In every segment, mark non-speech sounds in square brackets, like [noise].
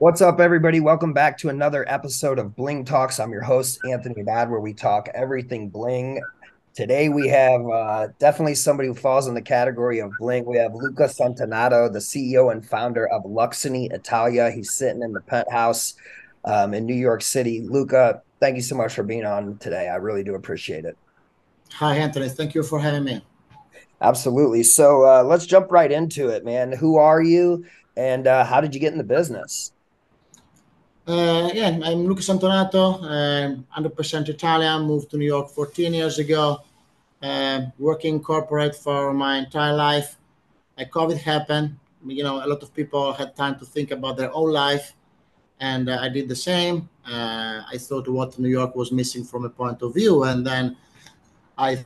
What's up, everybody? Welcome back to another episode of Bling Talks. I'm your host, Anthony Bad, where we talk everything bling. Today, we have uh, definitely somebody who falls in the category of bling. We have Luca Santonato, the CEO and founder of Luxuny Italia. He's sitting in the penthouse um, in New York City. Luca, thank you so much for being on today. I really do appreciate it. Hi, Anthony. Thank you for having me. Absolutely. So uh, let's jump right into it, man. Who are you, and uh, how did you get in the business? Uh, again, I'm Luca Santonato, uh, 100% Italian, moved to New York 14 years ago, uh, working corporate for my entire life. Uh, COVID happened. You know, a lot of people had time to think about their own life, and uh, I did the same. Uh, I thought what New York was missing from a point of view, and then I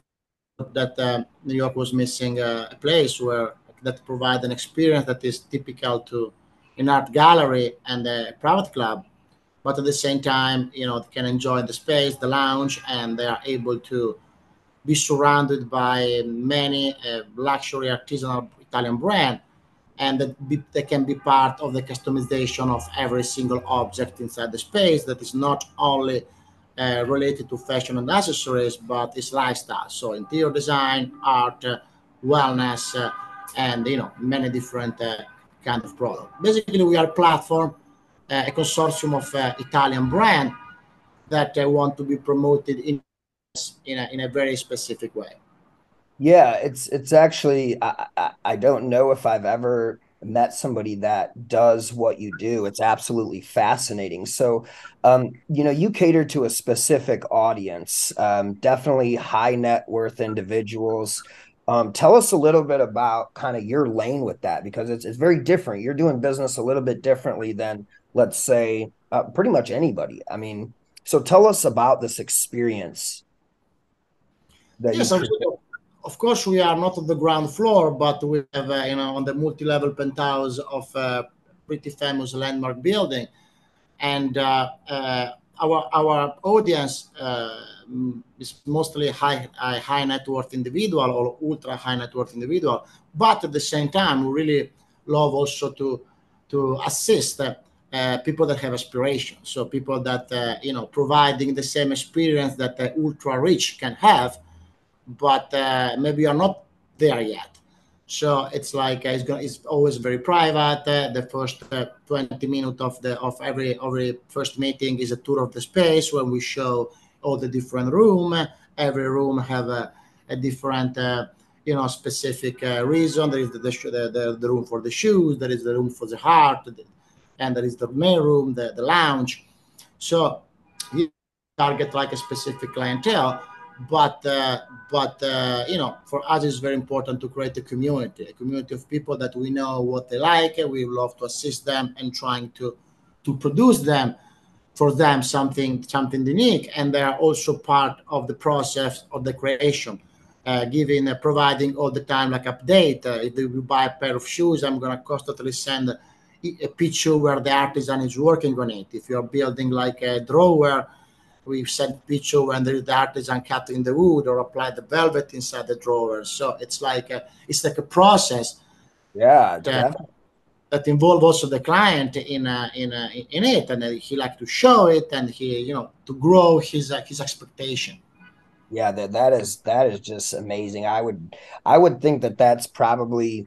thought that New York was missing a place where that provide an experience that is typical to an art gallery and a private club, but at the same time, you know, they can enjoy the space, the lounge, and they are able to be surrounded by many uh, luxury artisanal Italian brand, and that be, they can be part of the customization of every single object inside the space. That is not only uh, related to fashion and accessories, but it's lifestyle. So interior design, art, uh, wellness, uh, and you know many different uh, kind of product. Basically, we are platform, a consortium of uh, Italian brand that uh, want to be promoted in in a, in a very specific way. Yeah, it's it's actually I, I, I don't know if I've ever met somebody that does what you do. It's absolutely fascinating. So, um, you know, you cater to a specific audience, um, definitely high net worth individuals. Um, tell us a little bit about kind of your lane with that because it's it's very different. You're doing business a little bit differently than let's say uh, pretty much anybody. I mean, so tell us about this experience. That yes, of course we are not on the ground floor, but we have uh, you know on the multi-level penthouse of a pretty famous landmark building, and uh, uh, our our audience uh, is mostly high high net worth individual or ultra high net worth individual, but at the same time, we really love also to to assist uh, people that have aspirations. So people that uh, you know providing the same experience that the ultra rich can have, but uh, maybe are not there yet. So it's like uh, it's, going, it's always very private. Uh, the first uh, 20 minutes of the of every every first meeting is a tour of the space when we show all the different room. Every room have a, a different you know specific uh, reason. There is the the, the the room for the shoes. There is the room for the heart, and there is the main room, the the lounge. So you target like a specific clientele but uh, but uh, you know for us it's very important to create a community a community of people that we know what they like and we love to assist them and trying to to produce them for them something something unique and they are also part of the process of the creation uh, giving uh, providing all the time like update uh, if you buy a pair of shoes i'm going to constantly send a picture where the artisan is working on it if you're building like a drawer we send picture when the artisan cutting the wood or apply the velvet inside the drawer. So it's like a, it's like a process. Yeah, that, that involve also the client in a, in a, in it, and he like to show it, and he you know to grow his uh, his expectation. Yeah, that that is that is just amazing. I would I would think that that's probably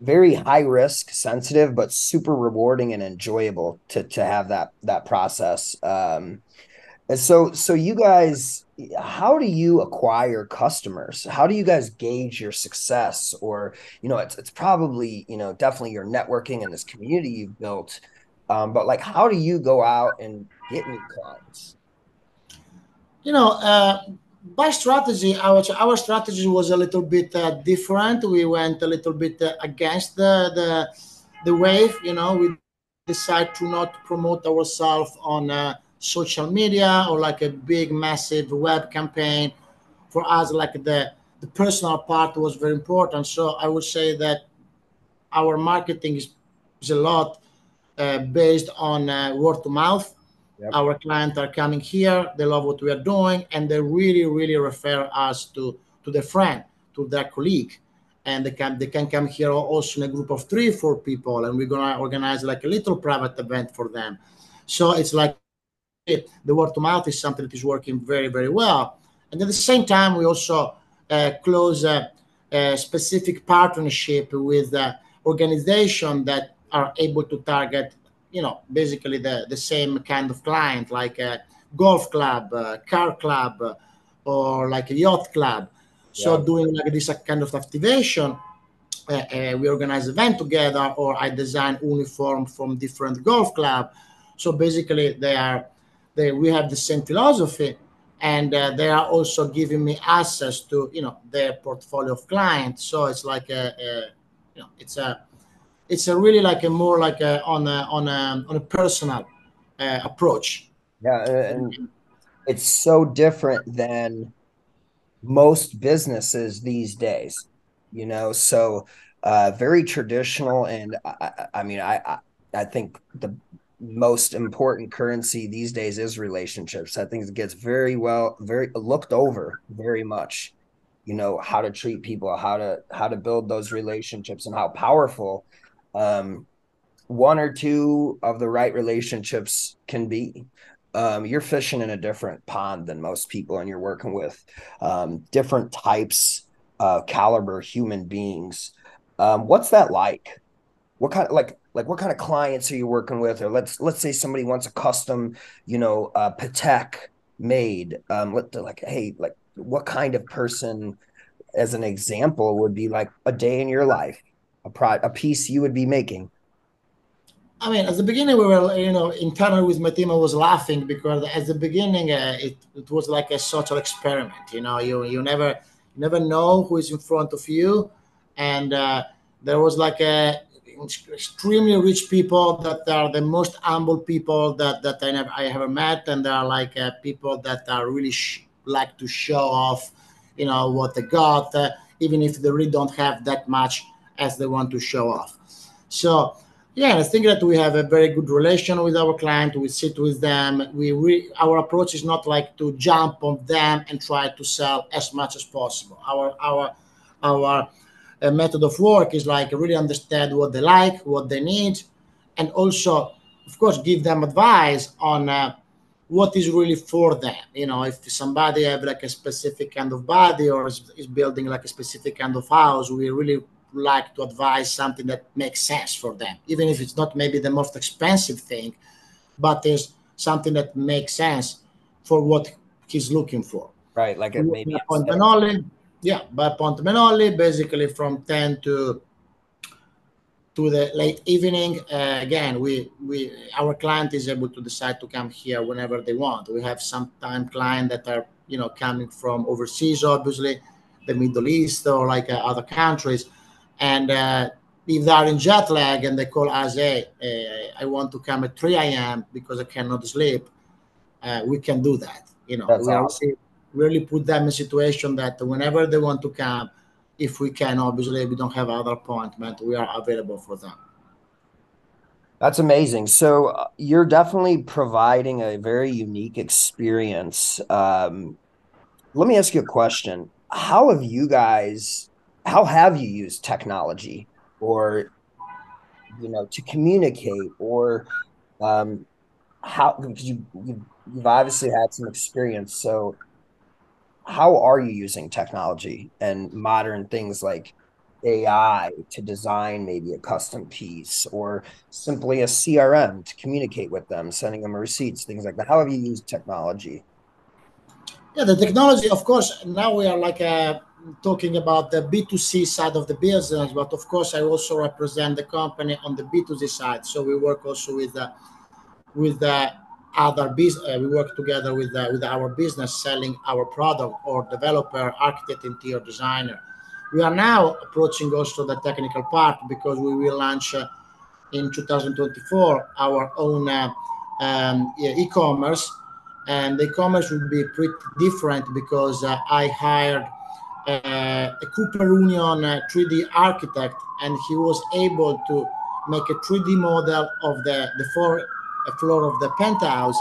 very high risk sensitive but super rewarding and enjoyable to to have that that process um and so, so you guys, how do you acquire customers? How do you guys gauge your success? Or, you know, it's it's probably, you know, definitely your networking and this community you've built. Um, but like, how do you go out and get new clients? You know, uh, by strategy, our our strategy was a little bit uh, different. We went a little bit uh, against the the the wave. You know, we decided to not promote ourselves on uh, social media or like a big massive web campaign for us like the the personal part was very important so i would say that our marketing is, is a lot uh, based on uh, word of mouth yep. our clients are coming here they love what we are doing and they really really refer us to to their friend to their colleague and they can they can come here also in a group of three, four people, and we're gonna organize like a little private event for them. So it's like the word of mouth is something that is working very very well, and at the same time we also uh, close a, a, specific partnership with uh, organization that are able to target you know basically the the same kind of client like a golf club, a car club, or like a yacht club so yeah. doing like this kind of activation, uh, uh, we organize event together, or I design uniform from different golf club. So basically, they are they we have the same philosophy, and uh, they are also giving me access to you know their portfolio of clients. So it's like a, a you know it's a it's a really like a more like a on a on a on a personal uh, approach. Yeah, and it's so different than most businesses these days you know so uh, very traditional and I, I mean I, I think the most important currency these days is relationships i think it gets very well very looked over very much you know how to treat people how to how to build those relationships and how powerful um, one or two of the right relationships can be um, you're fishing in a different pond than most people, and you're working with um, different types of caliber human beings. Um, what's that like? What kind of like like what kind of clients are you working with? Or let's let's say somebody wants a custom, you know, uh, Patek made. Um, let like hey, like what kind of person, as an example, would be like a day in your life, a pro a piece you would be making. I mean, at the beginning, we were, you know, internally with my team, I was laughing because at the beginning, uh, it, it was like a social experiment. You know, you you never you never know who is in front of you, and uh, there was like a extremely rich people that are the most humble people that that I never I ever met, and there are like uh, people that are really sh- like to show off, you know, what they got, uh, even if they really don't have that much as they want to show off. So yeah, I think that we have a very good relation with our client. We sit with them. We re- our approach is not like to jump on them and try to sell as much as possible. Our our our uh, method of work is like really understand what they like, what they need, and also, of course, give them advice on uh, what is really for them. You know, if somebody have like a specific kind of body or is, is building like a specific kind of house, we really like to advise something that makes sense for them, even if it's not maybe the most expensive thing, but is something that makes sense for what he's looking for. Right, like it maybe Ponte Menolli, yeah, by Menolli, basically from ten to to the late evening. Uh, again, we we our client is able to decide to come here whenever they want. We have some time client that are you know coming from overseas, obviously, the Middle East or like uh, other countries and uh, if they are in jet lag and they call us, hey, uh, I want to come at 3 a.m. because I cannot sleep, uh, we can do that. You know, That's we awesome. really put them in a situation that whenever they want to come, if we can, obviously, we don't have other appointment, we are available for them. That's amazing. So uh, you're definitely providing a very unique experience. Um, let me ask you a question. How have you guys how have you used technology or you know to communicate or um, how because you, you you've obviously had some experience so how are you using technology and modern things like AI to design maybe a custom piece or simply a CRM to communicate with them, sending them receipts, things like that. How have you used technology? Yeah, the technology, of course, now we are like a talking about the B2C side of the business, but of course I also represent the company on the B2C side. So we work also with the, with the other business. Uh, we work together with uh, with our business selling our product or developer, architect, interior designer. We are now approaching also the technical part because we will launch uh, in 2024 our own uh, um, e-commerce, and the e-commerce will be pretty different because uh, I hired uh, a Cooper Union 3D uh, architect, and he was able to make a 3D model of the the four, floor of the penthouse,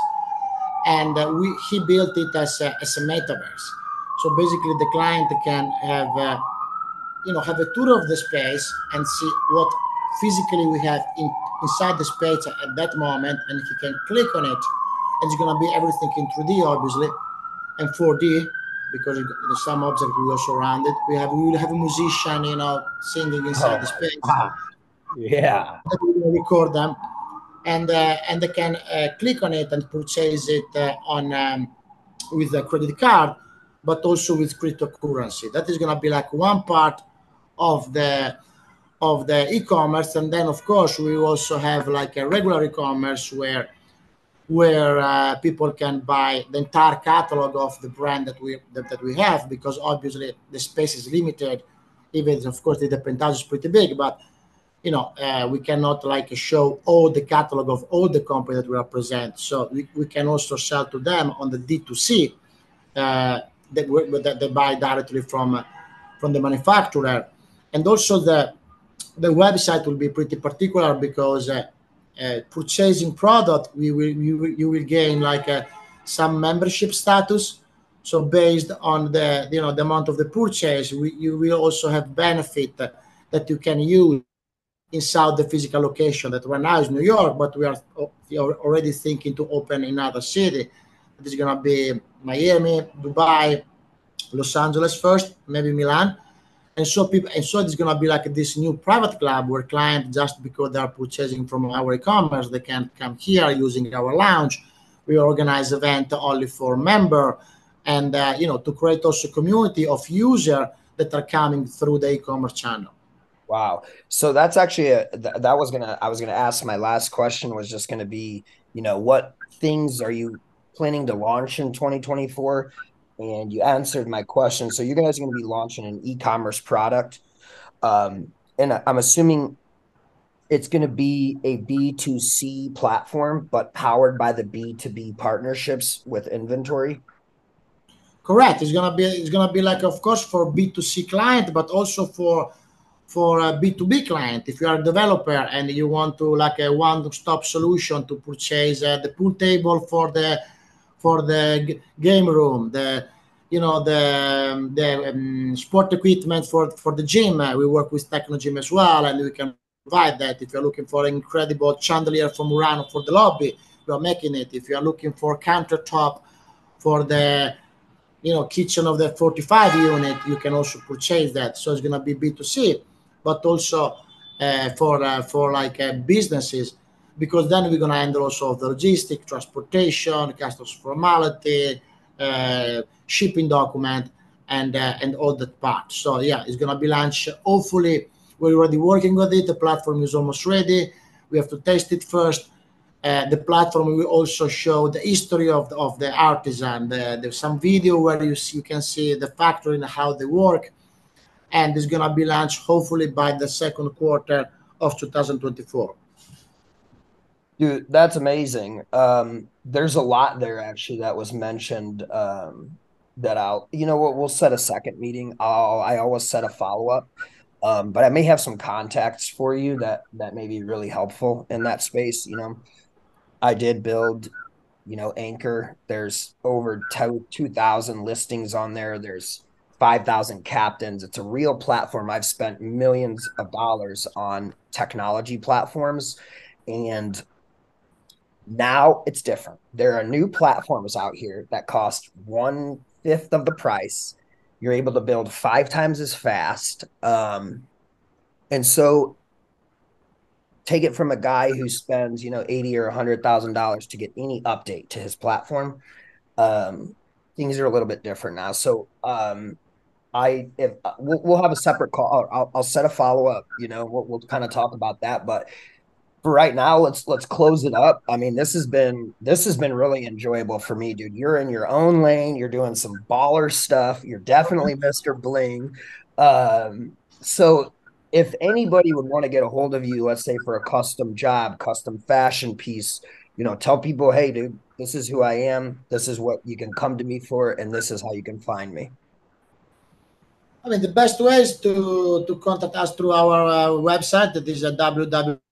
and uh, we he built it as a, as a metaverse. So basically, the client can have you know have a tour of the space and see what physically we have in, inside the space at that moment and he can click on it And it's to be everything in 3d obviously and 4d because there's some object we also surrounded. we have we will have a musician you know singing inside oh, the space. ah, yeah. We will record them. And uh, and they can uh, click on it and purchase it uh, on um, with a credit card but also with cryptocurrency. That is going to be like one part of the of the e-commerce. And then of course we also have like a regular e-commerce where where uh, people can buy the entire catalog of the brand that we that, that, we have because obviously the space is limited. Even of course the penthouse is pretty big but you know uh, we cannot like show all the catalog of all the companies that we represent. So we, we can also sell to them on the d2c uh, that, that they buy directly from from the manufacturer. And also the the website will be pretty particular because purchasing product, we will you, will, you will gain like a, uh, some membership status. So based on the you know the amount of the purchase, we, you will also have benefit that you can use inside the physical location that right now is New York, but we are, we are already thinking to open another city. It is gonna be Miami, Dubai, Los Angeles first, maybe Milan and so people and so it's going to be like this new private club where clients just because they are purchasing from our e-commerce they can come here using our lounge. We organize event only for member and uh, you know to create also community of user that are coming through the e-commerce channel. Wow. So that's actually a, that was gonna i was gonna ask my last question was just gonna be you know what things are you planning to launch in 2024 and you answered my question. So you guys are going to be launching an e-commerce product, um, and I'm assuming it's going to be a B2C platform, but powered by the B2B partnerships with inventory. Correct. It's gonna be it's gonna be like, of course, for B2C client, but also for for a B2B client. If you are a developer and you want to like a one-stop solution to purchase uh, the pool table for the for the game room, the you know the the um, sport equipment for for the gym. Uh, we work with Technogym as well, and we can provide that. If you're looking for an incredible chandelier from Murano for the lobby, we are making it. If you are looking for countertop for the you know kitchen of the 45 unit, you can also purchase that. So it's gonna be B2C, but also uh, for uh, for like uh, businesses because then we're going to handle also the logistic, transportation, customs formality, uh, shipping document, and uh, and all that part. So yeah, it's going to be launched. Hopefully, we're already working with it. The platform is almost ready. We have to test it first. Uh, the platform will also show the history of the, of the artisan. The, there's some video where you see, you can see the factory and how they work, and it's going to be launched hopefully by the second quarter of 2024. Dude, that's amazing. Um, there's a lot there actually that was mentioned. Um, that I'll, you know what, we'll set a second meeting. I'll, I always set a follow up. Um, but I may have some contacts for you that that may be really helpful in that space. You know, I did build, you know, Anchor. There's over two thousand listings on there. There's five thousand captains. It's a real platform. I've spent millions of dollars on technology platforms, and now it's different. There are new platforms out here that cost one fifth of the price. You're able to build five times as fast. Um, and so take it from a guy who spends, you know, 80 or hundred thousand dollars to get any update to his platform. Um, things are a little bit different now. So um, I if we'll, we'll have a separate call. I'll, I'll set a follow up. You know, we'll, we'll kind of talk about that. But for right now, let's let's close it up. I mean, this has been this has been really enjoyable for me, dude. You're in your own lane. You're doing some baller stuff. You're definitely [laughs] Mr. Bling. Um, so if anybody would want to get a hold of you, let's say for a custom job, custom fashion piece, you know, tell people, hey, dude, this is who I am. This is what you can come to me for, and this is how you can find me. I mean, the best way is to to contact us through our uh, website. That is a www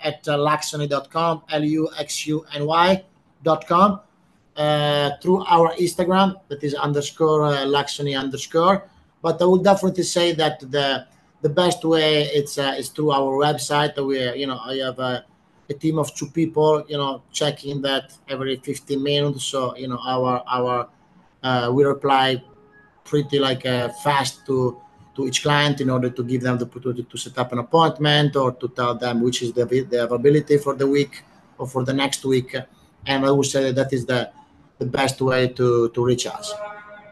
at uh, luxuny.com, L-U-X-U-N-Y.com, uh, through our Instagram, that is underscore uh, luxuny underscore. but I would definitely say that the the best way it's uh, is through our website. We you know I have a, a team of two people you know checking that every 15 minutes. So you know our our uh, we reply pretty like uh, fast to to each client in order to give them the opportunity to set up an appointment or to tell them which is the, the availability for the week or for the next week. And I would say that, that is the, the best way to, to reach us.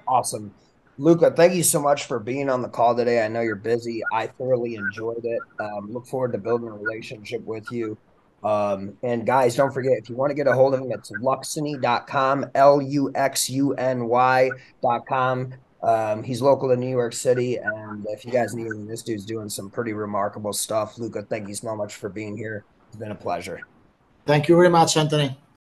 Awesome. Luca, thank you so much for being on the call today. I know you're busy. I thoroughly enjoyed it. Um, look forward to building a relationship with you. Um, and guys, don't forget if you want to get a hold of him, it's luxuny.com, L U X U N Y.com. Um, he's local to New York City, and if you guys need him, this dude's doing some pretty remarkable stuff. Luca, thank you so much for being here. It's been a pleasure. Thank you very much, Anthony.